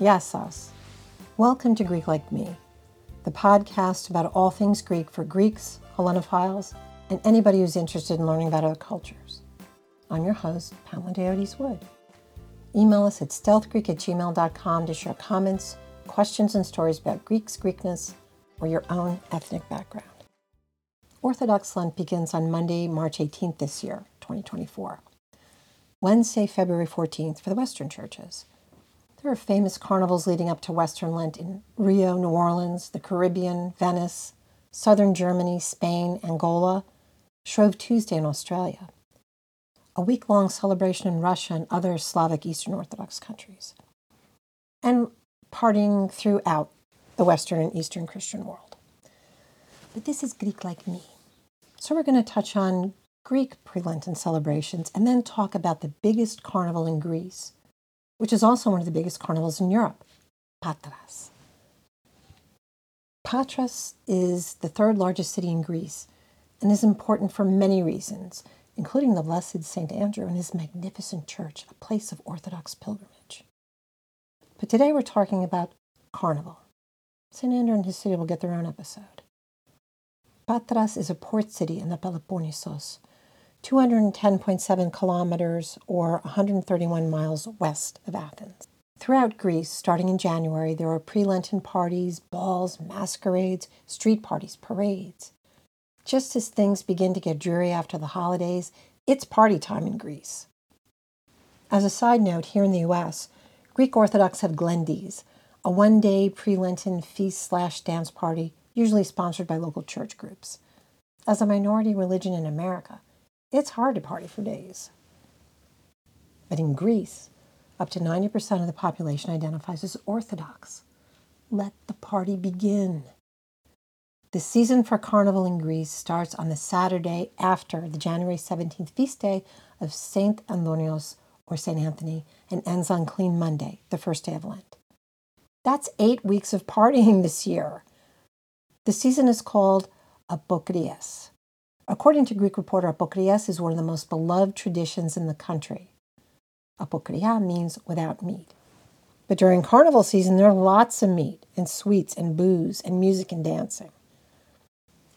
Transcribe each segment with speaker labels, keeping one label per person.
Speaker 1: Yes, us. Welcome to Greek Like Me, the podcast about all things Greek for Greeks, Hellenophiles, and anybody who's interested in learning about other cultures. I'm your host, Pamela Diodes Wood. Email us at stealthgreek at gmail.com to share comments, questions, and stories about Greeks, Greekness, or your own ethnic background. Orthodox Lent begins on Monday, March 18th this year, 2024. Wednesday, February 14th for the Western churches. There are famous carnivals leading up to Western Lent in Rio, New Orleans, the Caribbean, Venice, southern Germany, Spain, Angola, Shrove Tuesday in Australia, a week long celebration in Russia and other Slavic Eastern Orthodox countries, and partying throughout the Western and Eastern Christian world. But this is Greek like me. So we're going to touch on Greek pre Lenten celebrations and then talk about the biggest carnival in Greece which is also one of the biggest carnivals in Europe, Patras. Patras is the third largest city in Greece and is important for many reasons, including the Blessed St. Andrew and his magnificent church, a place of Orthodox pilgrimage. But today we're talking about Carnival. St. Andrew and his city will get their own episode. Patras is a port city in the Peloponnesos, 210.7 kilometers or 131 miles west of Athens. Throughout Greece, starting in January, there are pre Lenten parties, balls, masquerades, street parties, parades. Just as things begin to get dreary after the holidays, it's party time in Greece. As a side note, here in the US, Greek Orthodox have Glendies, a one day pre Lenten feast slash dance party, usually sponsored by local church groups. As a minority religion in America, it's hard to party for days. But in Greece, up to 90% of the population identifies as Orthodox. Let the party begin. The season for Carnival in Greece starts on the Saturday after the January 17th feast day of Saint Antonios or Saint Anthony and ends on Clean Monday, the first day of Lent. That's eight weeks of partying this year. The season is called Apokries, According to Greek reporter, apokrias is one of the most beloved traditions in the country. Apokria means without meat. But during carnival season, there are lots of meat and sweets and booze and music and dancing.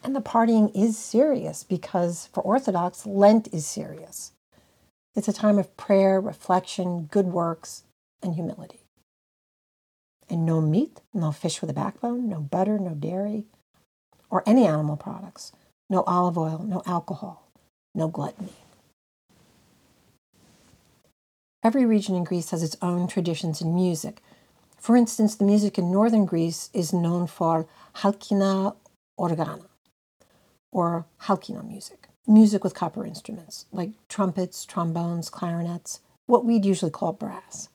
Speaker 1: And the partying is serious because for Orthodox, Lent is serious. It's a time of prayer, reflection, good works, and humility. And no meat, no fish with a backbone, no butter, no dairy, or any animal products no olive oil, no alcohol, no gluttony. Every region in Greece has its own traditions in music. For instance, the music in northern Greece is known for halkina organa, or halkina music, music with copper instruments like trumpets, trombones, clarinets, what we'd usually call brass.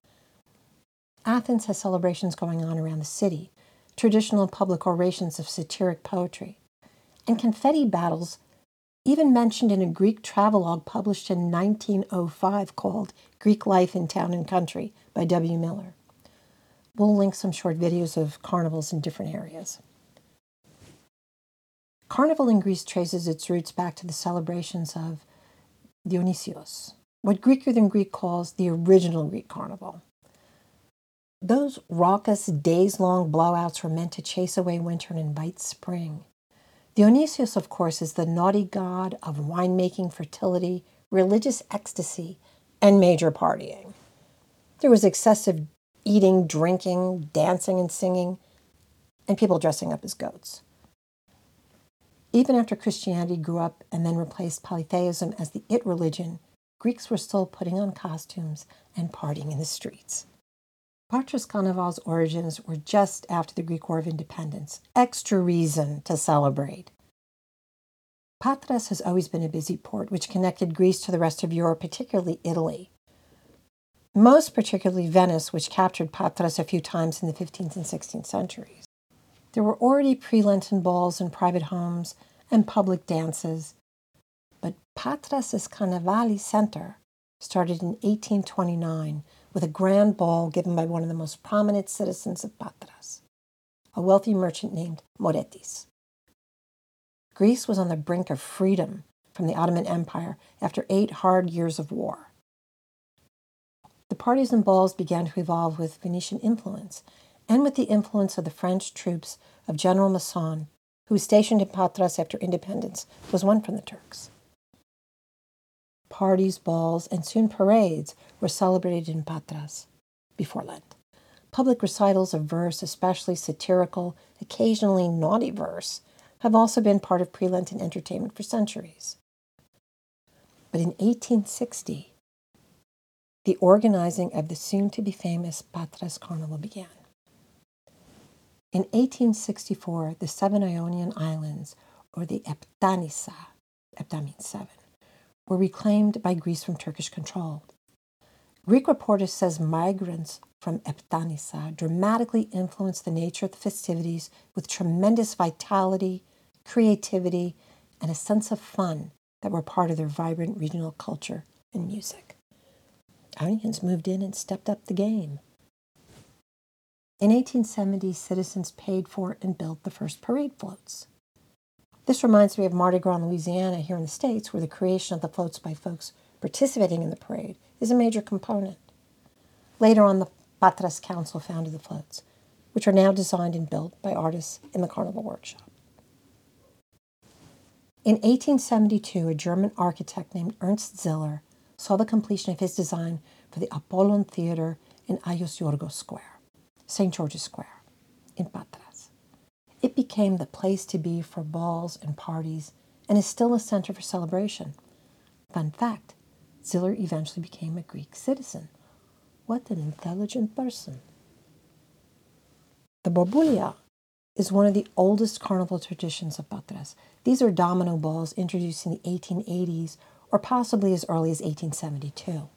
Speaker 1: Athens has celebrations going on around the city, traditional public orations of satiric poetry, and confetti battles, even mentioned in a Greek travelogue published in 1905 called Greek Life in Town and Country by W. Miller. We'll link some short videos of carnivals in different areas. Carnival in Greece traces its roots back to the celebrations of Dionysios, what Greeker than Greek calls the original Greek carnival. Those raucous, days long blowouts were meant to chase away winter and invite spring. Dionysius, of course, is the naughty god of winemaking, fertility, religious ecstasy, and major partying. There was excessive eating, drinking, dancing, and singing, and people dressing up as goats. Even after Christianity grew up and then replaced polytheism as the it religion, Greeks were still putting on costumes and partying in the streets. Patras Carnival's origins were just after the Greek War of Independence. Extra reason to celebrate. Patras has always been a busy port which connected Greece to the rest of Europe, particularly Italy. Most particularly Venice, which captured Patras a few times in the 15th and 16th centuries. There were already pre Lenten balls in private homes and public dances, but Patras' Carnevali Center started in 1829 with a grand ball given by one of the most prominent citizens of Patras, a wealthy merchant named Moretis. Greece was on the brink of freedom from the Ottoman Empire after eight hard years of war. The parties and balls began to evolve with Venetian influence and with the influence of the French troops of General Maison, who was stationed in Patras after independence was won from the Turks. Parties, balls, and soon parades were celebrated in Patras before Lent. Public recitals of verse, especially satirical, occasionally naughty verse, have also been part of pre Lenten entertainment for centuries. But in 1860, the organizing of the soon to be famous Patras Carnival began. In 1864, the seven Ionian Islands, or the Eptanissa, Epta means seven, were reclaimed by Greece from Turkish control. Greek reporter says migrants from Eptanissa dramatically influenced the nature of the festivities with tremendous vitality, creativity, and a sense of fun that were part of their vibrant regional culture and music. Ionians moved in and stepped up the game. In 1870, citizens paid for and built the first parade floats. This reminds me of Mardi Gras in Louisiana here in the States, where the creation of the floats by folks participating in the parade is a major component. Later on, the Patras Council founded the floats, which are now designed and built by artists in the Carnival Workshop. In 1872, a German architect named Ernst Ziller saw the completion of his design for the Apollon Theater in Agios Yorgos Square. St. George's Square in Patras. It became the place to be for balls and parties and is still a center for celebration. Fun fact Ziller eventually became a Greek citizen. What an intelligent person. The Borboulia is one of the oldest carnival traditions of Patras. These are domino balls introduced in the 1880s or possibly as early as 1872.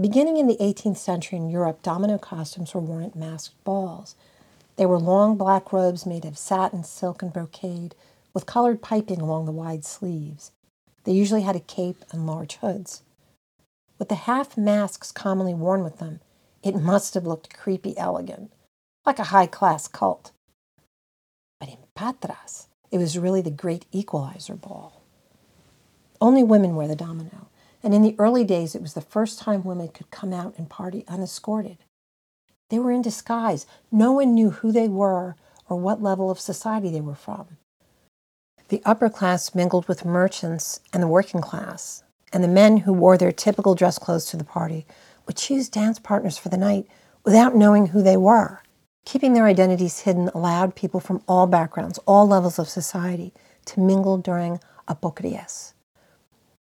Speaker 1: Beginning in the 18th century in Europe, domino costumes were worn at masked balls. They were long black robes made of satin, silk, and brocade, with colored piping along the wide sleeves. They usually had a cape and large hoods. With the half masks commonly worn with them, it must have looked creepy elegant, like a high class cult. But in Patras, it was really the great equalizer ball. Only women wear the domino, and in the early days, it was the first time women could come out and party unescorted. They were in disguise. No one knew who they were or what level of society they were from. The upper class mingled with merchants and the working class, and the men who wore their typical dress clothes to the party would choose dance partners for the night without knowing who they were. Keeping their identities hidden allowed people from all backgrounds, all levels of society, to mingle during apokries,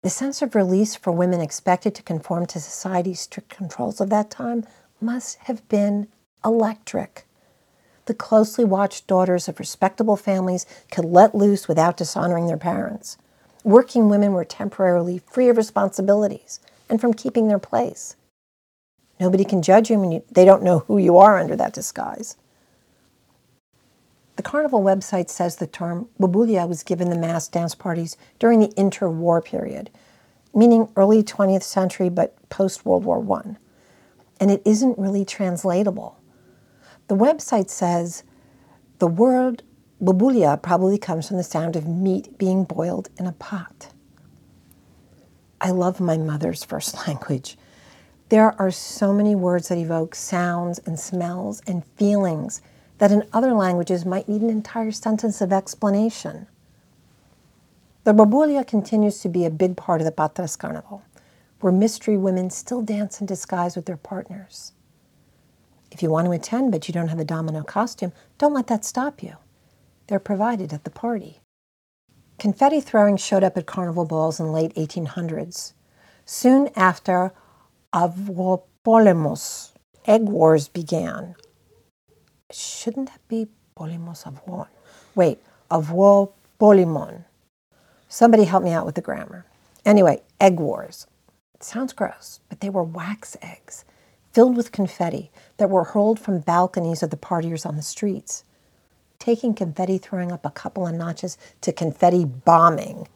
Speaker 1: the sense of release for women expected to conform to society's strict controls of that time must have been electric. The closely watched daughters of respectable families could let loose without dishonoring their parents. Working women were temporarily free of responsibilities and from keeping their place. Nobody can judge you when you, they don't know who you are under that disguise. The Carnival website says the term Borboulia was given the mass dance parties during the interwar period, meaning early 20th century but post World War I. And it isn't really translatable. The website says the word Borboulia probably comes from the sound of meat being boiled in a pot. I love my mother's first language. There are so many words that evoke sounds and smells and feelings that in other languages might need an entire sentence of explanation. The Borboulia continues to be a big part of the Patras Carnival, where mystery women still dance in disguise with their partners. If you want to attend but you don't have a domino costume, don't let that stop you. They're provided at the party. Confetti throwing showed up at carnival balls in the late 1800s. Soon after Avgopolemos, egg wars began, shouldn't that be polymos avon? Wait, avopolimon. Somebody help me out with the grammar. Anyway, egg wars. It sounds gross, but they were wax eggs filled with confetti that were hurled from balconies of the partiers on the streets, taking confetti throwing up a couple of notches to confetti bombing.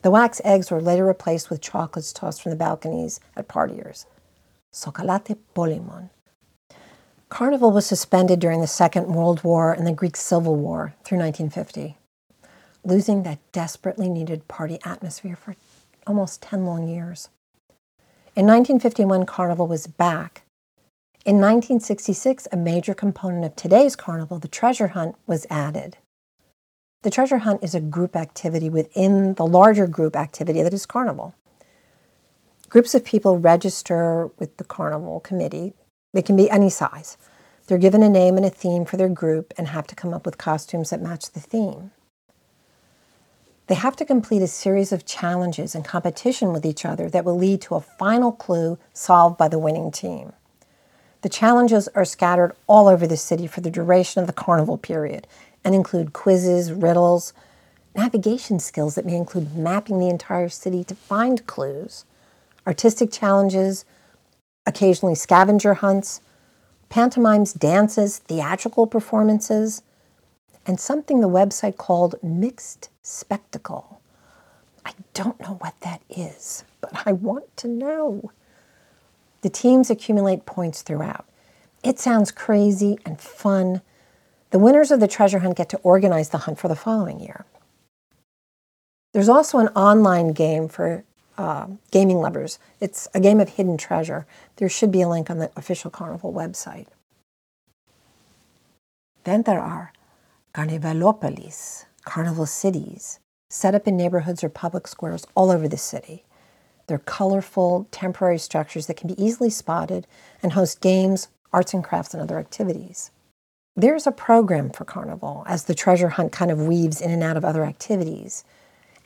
Speaker 1: The wax eggs were later replaced with chocolates tossed from the balconies at partiers. Sokalate polimon. Carnival was suspended during the Second World War and the Greek Civil War through 1950, losing that desperately needed party atmosphere for almost 10 long years. In 1951, Carnival was back. In 1966, a major component of today's Carnival, the treasure hunt, was added. The treasure hunt is a group activity within the larger group activity that is Carnival. Groups of people register with the Carnival committee. They can be any size. They're given a name and a theme for their group and have to come up with costumes that match the theme. They have to complete a series of challenges and competition with each other that will lead to a final clue solved by the winning team. The challenges are scattered all over the city for the duration of the carnival period and include quizzes, riddles, navigation skills that may include mapping the entire city to find clues, artistic challenges, occasionally scavenger hunts, pantomimes, dances, theatrical performances, and something the website called mixed spectacle. I don't know what that is, but I want to know. The teams accumulate points throughout. It sounds crazy and fun, the winners of the treasure hunt get to organize the hunt for the following year. There's also an online game for uh, gaming lovers. It's a game of hidden treasure. There should be a link on the official Carnival website. Then there are Carnivalopolis, carnival cities, set up in neighborhoods or public squares all over the city. They're colorful, temporary structures that can be easily spotted and host games, arts and crafts, and other activities. There's a program for Carnival as the treasure hunt kind of weaves in and out of other activities.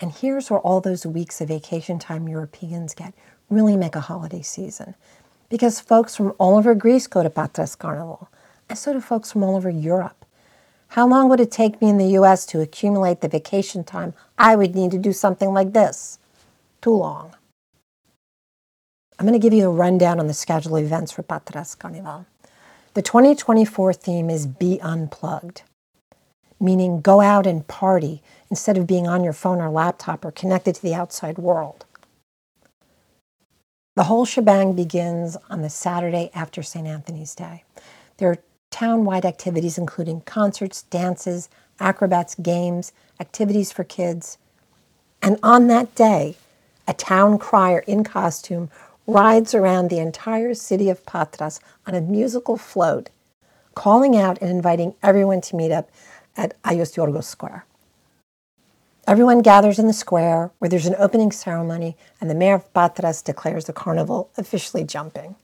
Speaker 1: And here's where all those weeks of vacation time Europeans get really make a holiday season. Because folks from all over Greece go to Patras Carnival, and so do folks from all over Europe. How long would it take me in the US to accumulate the vacation time I would need to do something like this? Too long. I'm going to give you a rundown on the scheduled events for Patras Carnival. The 2024 theme is Be Unplugged, meaning go out and party instead of being on your phone or laptop or connected to the outside world. The whole shebang begins on the Saturday after St. Anthony's Day. There are town wide activities including concerts, dances, acrobats, games, activities for kids. And on that day, a town crier in costume rides around the entire city of Patras on a musical float, calling out and inviting everyone to meet up at Agios Georgos Square. Everyone gathers in the square where there's an opening ceremony and the mayor of Patras declares the carnival officially jumping.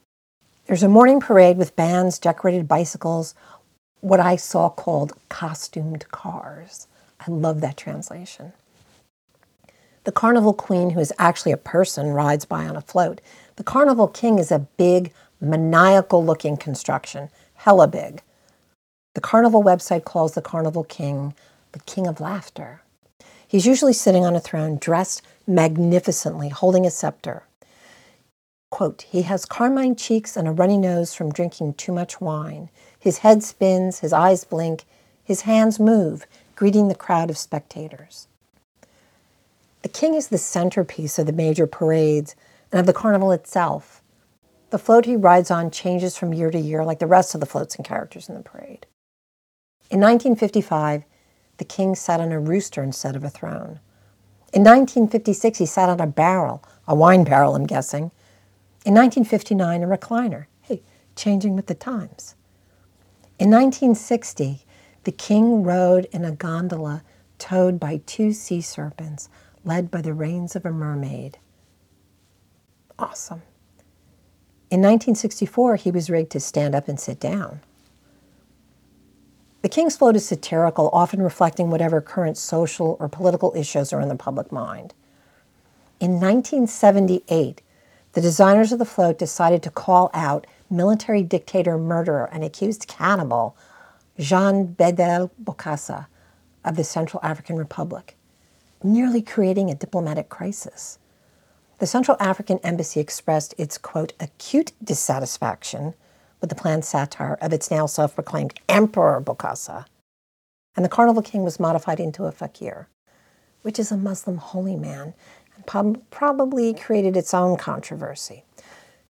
Speaker 1: There's a morning parade with bands, decorated bicycles, what I saw called costumed cars. I love that translation. The carnival queen, who is actually a person, rides by on a float. The Carnival King is a big, maniacal looking construction, hella big. The Carnival website calls the Carnival King the King of Laughter. He's usually sitting on a throne, dressed magnificently, holding a scepter. Quote, he has carmine cheeks and a runny nose from drinking too much wine. His head spins, his eyes blink, his hands move, greeting the crowd of spectators. The king is the centerpiece of the major parades and of the carnival itself. The float he rides on changes from year to year, like the rest of the floats and characters in the parade. In 1955, the king sat on a rooster instead of a throne. In 1956, he sat on a barrel, a wine barrel, I'm guessing. In 1959, a recliner. Hey, changing with the times. In 1960, the king rode in a gondola towed by two sea serpents, led by the reins of a mermaid awesome. In 1964, he was rigged to stand up and sit down. The King's Float is satirical, often reflecting whatever current social or political issues are in the public mind. In 1978, the designers of the float decided to call out military dictator murderer and accused cannibal Jean Bedel Bokassa of the Central African Republic, nearly creating a diplomatic crisis. The Central African Embassy expressed its, quote, acute dissatisfaction with the planned satire of its now self proclaimed Emperor Bokassa. And the Carnival King was modified into a fakir, which is a Muslim holy man, probably created its own controversy.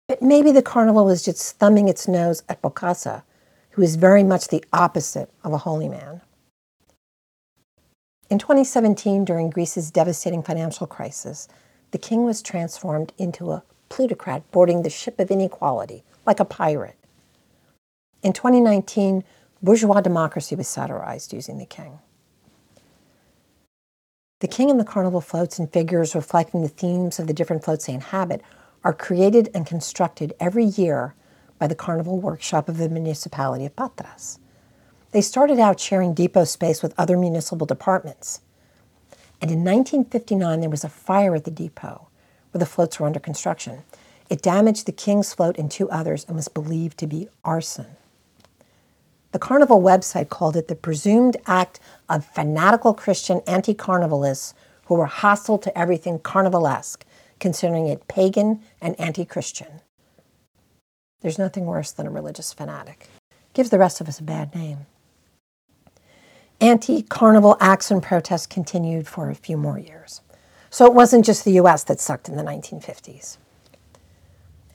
Speaker 1: But maybe the carnival was just thumbing its nose at Bokassa, who is very much the opposite of a holy man. In 2017, during Greece's devastating financial crisis, the king was transformed into a plutocrat boarding the ship of inequality, like a pirate. In 2019, bourgeois democracy was satirized using the king. The king and the carnival floats and figures reflecting the themes of the different floats they inhabit are created and constructed every year by the carnival workshop of the municipality of Patras. They started out sharing depot space with other municipal departments. And in 1959, there was a fire at the depot where the floats were under construction. It damaged the King's float and two others and was believed to be arson. The Carnival website called it the presumed act of fanatical Christian anti carnivalists who were hostile to everything carnivalesque, considering it pagan and anti Christian. There's nothing worse than a religious fanatic. Gives the rest of us a bad name. Anti carnival acts and protests continued for a few more years. So it wasn't just the US that sucked in the 1950s.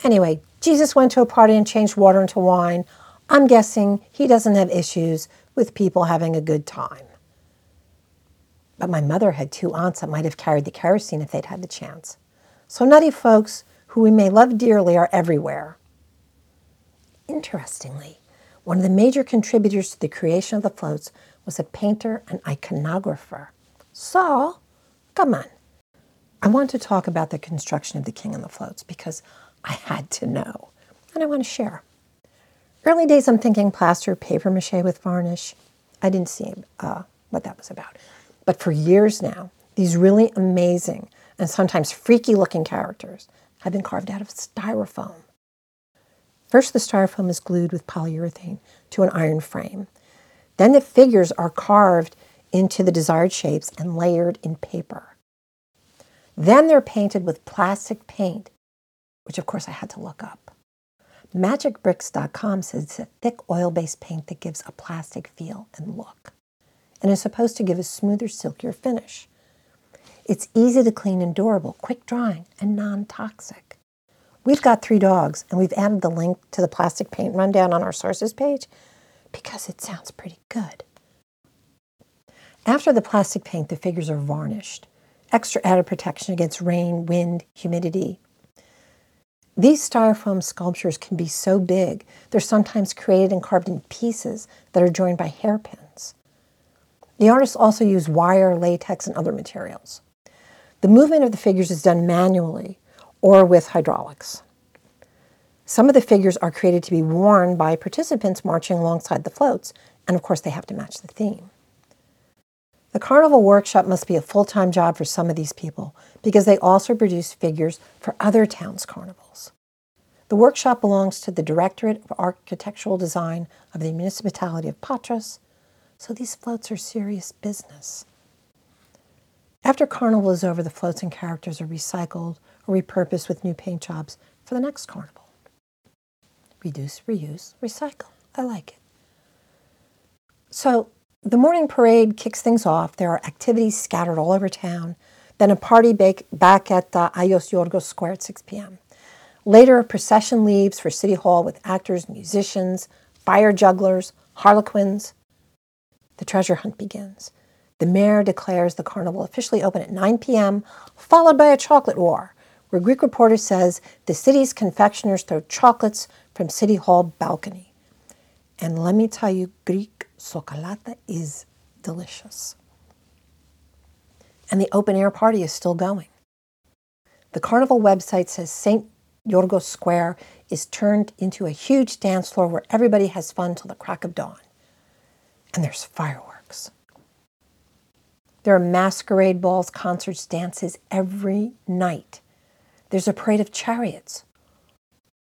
Speaker 1: Anyway, Jesus went to a party and changed water into wine. I'm guessing he doesn't have issues with people having a good time. But my mother had two aunts that might have carried the kerosene if they'd had the chance. So nutty folks who we may love dearly are everywhere. Interestingly, one of the major contributors to the creation of the floats was a painter and iconographer. So, come on. I want to talk about the construction of the King and the Floats because I had to know, and I want to share. Early days, I'm thinking plaster, paper mache with varnish. I didn't see uh, what that was about. But for years now, these really amazing and sometimes freaky looking characters have been carved out of styrofoam. First, the styrofoam is glued with polyurethane to an iron frame. Then the figures are carved into the desired shapes and layered in paper. Then they're painted with plastic paint, which of course I had to look up. MagicBricks.com says it's a thick oil based paint that gives a plastic feel and look and is supposed to give a smoother, silkier finish. It's easy to clean and durable, quick drying, and non toxic. We've got three dogs, and we've added the link to the plastic paint rundown on our sources page because it sounds pretty good. After the plastic paint, the figures are varnished, extra added protection against rain, wind, humidity. These styrofoam sculptures can be so big, they're sometimes created and carved in pieces that are joined by hairpins. The artists also use wire, latex, and other materials. The movement of the figures is done manually or with hydraulics. Some of the figures are created to be worn by participants marching alongside the floats, and of course, they have to match the theme. The carnival workshop must be a full time job for some of these people because they also produce figures for other towns' carnivals. The workshop belongs to the Directorate of Architectural Design of the Municipality of Patras, so these floats are serious business. After carnival is over, the floats and characters are recycled or repurposed with new paint jobs for the next carnival. Reduce, reuse, recycle. I like it. So the morning parade kicks things off. There are activities scattered all over town. Then a party back at uh, Agios Georgios Square at 6 p.m. Later, a procession leaves for City Hall with actors, musicians, fire jugglers, harlequins, the treasure hunt begins. The mayor declares the carnival officially open at 9 p.m., followed by a chocolate war, where Greek reporter says the city's confectioners throw chocolates from City Hall balcony. And let me tell you, Greek sokolata is delicious. And the open air party is still going. The carnival website says St. Yorgos Square is turned into a huge dance floor where everybody has fun till the crack of dawn and there's fireworks. There are masquerade balls, concerts, dances every night. There's a parade of chariots,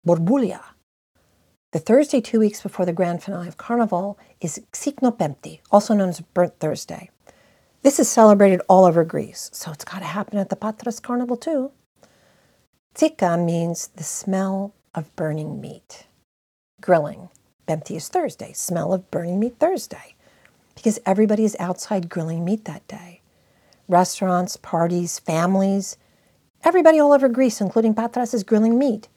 Speaker 1: Borboulia. The Thursday, two weeks before the grand finale of Carnival, is Tsiknopempti, also known as Burnt Thursday. This is celebrated all over Greece, so it's got to happen at the Patras Carnival too. Tsikna means the smell of burning meat. Grilling. Bempti is Thursday, smell of burning meat Thursday, because everybody is outside grilling meat that day. Restaurants, parties, families, everybody all over Greece, including Patras, is grilling meat.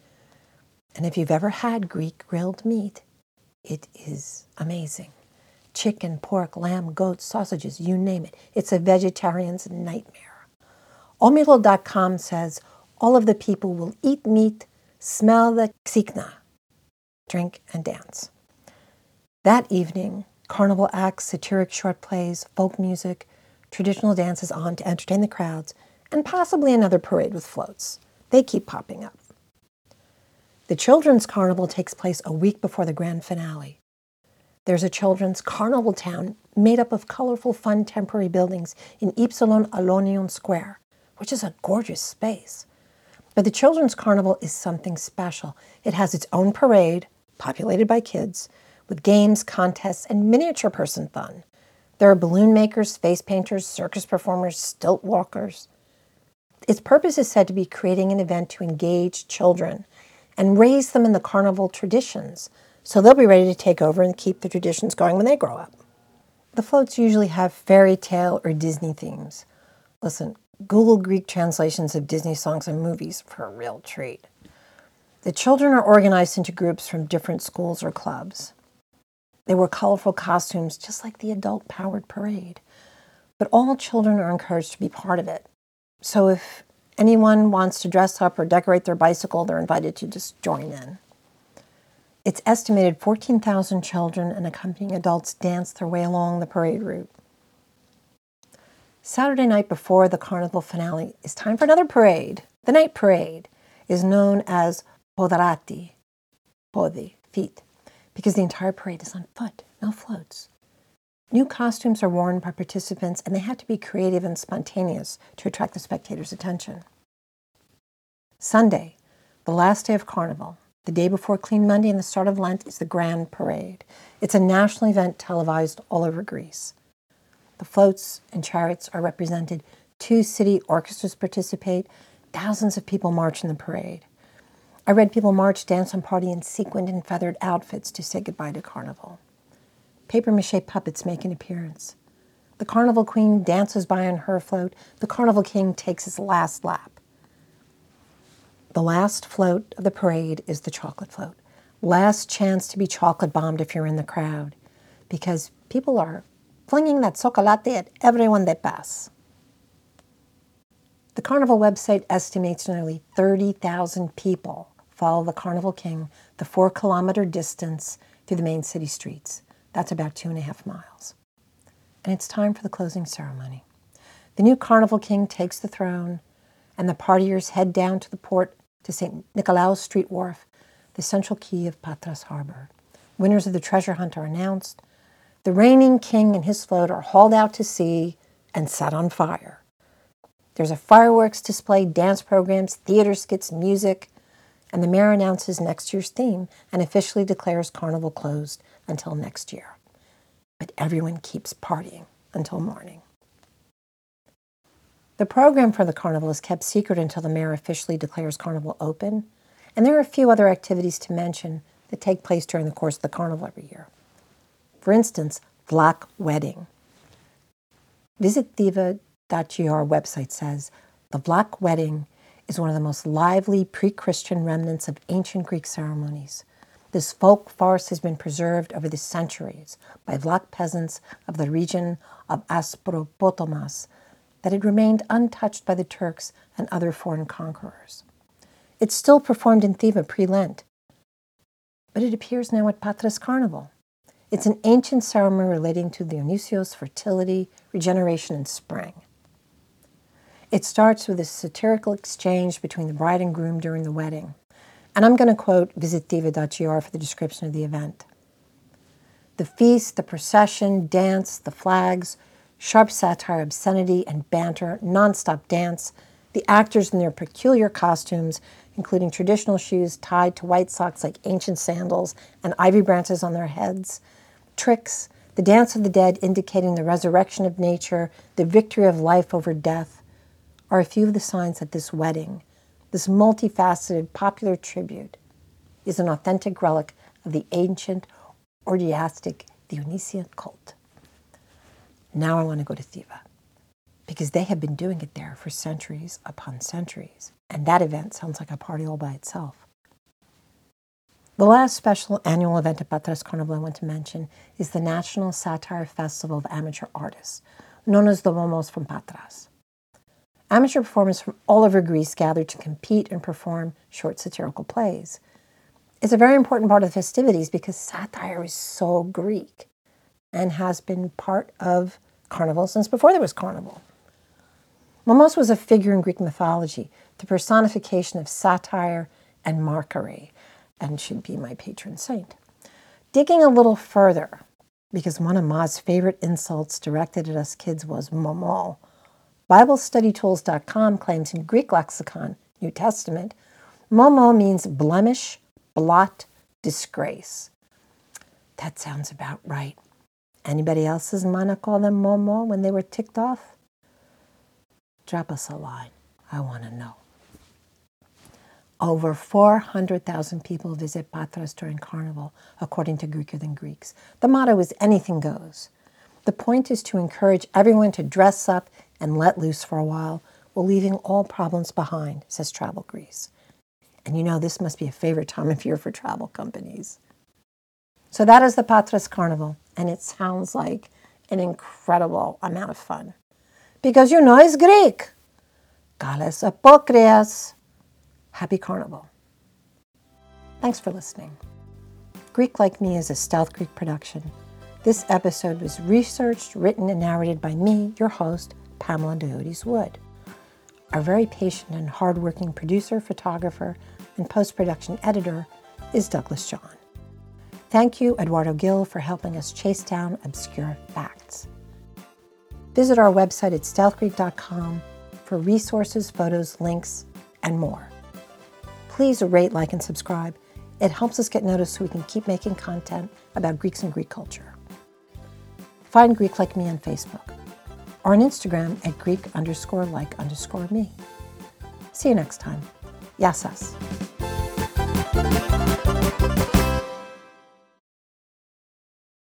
Speaker 1: And if you've ever had Greek grilled meat, it is amazing. Chicken, pork, lamb, goat, sausages, you name it. It's a vegetarian's nightmare. Omilo.com says all of the people will eat meat, smell the tsikna, drink and dance. That evening, carnival acts, satiric short plays, folk music, traditional dances on to entertain the crowds, and possibly another parade with floats. They keep popping up. The children's carnival takes place a week before the grand finale. There's a children's carnival town made up of colorful, fun temporary buildings in Ypsilon Allonion Square, which is a gorgeous space. But the children's carnival is something special. It has its own parade, populated by kids, with games, contests, and miniature person fun. There are balloon makers, face painters, circus performers, stilt walkers. Its purpose is said to be creating an event to engage children and raise them in the carnival traditions so they'll be ready to take over and keep the traditions going when they grow up. The floats usually have fairy tale or Disney themes. Listen, Google Greek translations of Disney songs and movies for a real treat. The children are organized into groups from different schools or clubs. They wear colorful costumes just like the adult powered parade. But all children are encouraged to be part of it. So if anyone wants to dress up or decorate their bicycle, they're invited to just join in. It's estimated 14,000 children and accompanying adults dance their way along the parade route. Saturday night before the carnival finale is time for another parade. The night parade is known as Podarati, Podi, feet because the entire parade is on foot, no floats. New costumes are worn by participants and they have to be creative and spontaneous to attract the spectators' attention. Sunday, the last day of Carnival, the day before Clean Monday and the start of Lent, is the Grand Parade. It's a national event televised all over Greece. The floats and chariots are represented, two city orchestras participate, thousands of people march in the parade. I read people march, dance, and party in sequined and feathered outfits to say goodbye to Carnival. Paper mache puppets make an appearance. The Carnival Queen dances by on her float. The Carnival King takes his last lap. The last float of the parade is the chocolate float. Last chance to be chocolate bombed if you're in the crowd, because people are flinging that chocolate at everyone they pass. The Carnival website estimates nearly 30,000 people follow the Carnival King the four kilometer distance through the main city streets. That's about two and a half miles. And it's time for the closing ceremony. The new Carnival King takes the throne, and the partiers head down to the port to St. Nicolaus Street Wharf, the central quay of Patras Harbor. Winners of the treasure hunt are announced. The reigning king and his float are hauled out to sea and set on fire. There's a fireworks display, dance programs, theater skits, music, and the mayor announces next year's theme and officially declares Carnival closed until next year. But everyone keeps partying until morning. The program for the carnival is kept secret until the mayor officially declares Carnival open, and there are a few other activities to mention that take place during the course of the carnival every year. For instance, Vlach Wedding. Visit Thiva.gr website says the Vlach Wedding is one of the most lively pre Christian remnants of ancient Greek ceremonies. This folk farce has been preserved over the centuries by Vlach peasants of the region of Aspropotamos that had remained untouched by the Turks and other foreign conquerors. It's still performed in Thiva pre Lent, but it appears now at Patras Carnival. It's an ancient ceremony relating to Dionysios' fertility, regeneration, and spring. It starts with a satirical exchange between the bride and groom during the wedding. And I'm going to quote visitthiva.gr for the description of the event. The feast, the procession, dance, the flags, sharp satire, obscenity, and banter, nonstop dance, the actors in their peculiar costumes, including traditional shoes tied to white socks like ancient sandals and ivy branches on their heads, tricks, the dance of the dead indicating the resurrection of nature, the victory of life over death, are a few of the signs that this wedding, this multifaceted popular tribute, is an authentic relic of the ancient orgiastic Dionysian cult. Now I want to go to Thiva because they have been doing it there for centuries upon centuries, and that event sounds like a party all by itself. The last special annual event at Patras Carnival I want to mention is the National Satire Festival of Amateur Artists, known as the Momos from Patras. Amateur performers from all over Greece gathered to compete and perform short satirical plays. It's a very important part of the festivities because satire is so Greek and has been part of carnival since before there was carnival. Momus was a figure in Greek mythology, the personification of satire and mockery, and should be my patron saint. Digging a little further, because one of Ma's favorite insults directed at us kids was momo, BibleStudyTools.com claims in Greek lexicon, New Testament, momo means blemish, blot, disgrace. That sounds about right. Anybody else's mana call them momo when they were ticked off? Drop us a line. I want to know. Over 400,000 people visit Patras during Carnival, according to Greeker Than Greeks. The motto is anything goes. The point is to encourage everyone to dress up and let loose for a while while leaving all problems behind, says Travel Greece. And you know, this must be a favorite time of year for travel companies. So that is the Patras Carnival, and it sounds like an incredible amount of fun. Because you know it's Greek. Kales apokrias. Happy Carnival. Thanks for listening. Greek Like Me is a Stealth Greek production. This episode was researched, written, and narrated by me, your host, Pamela Diodes Wood. Our very patient and hardworking producer, photographer, and post production editor is Douglas John. Thank you, Eduardo Gill, for helping us chase down obscure facts. Visit our website at stealthgreek.com for resources, photos, links, and more please rate, like, and subscribe. It helps us get noticed so we can keep making content about Greeks and Greek culture. Find Greek Like Me on Facebook or on Instagram at Greek underscore like underscore me. See you next time. Yassas.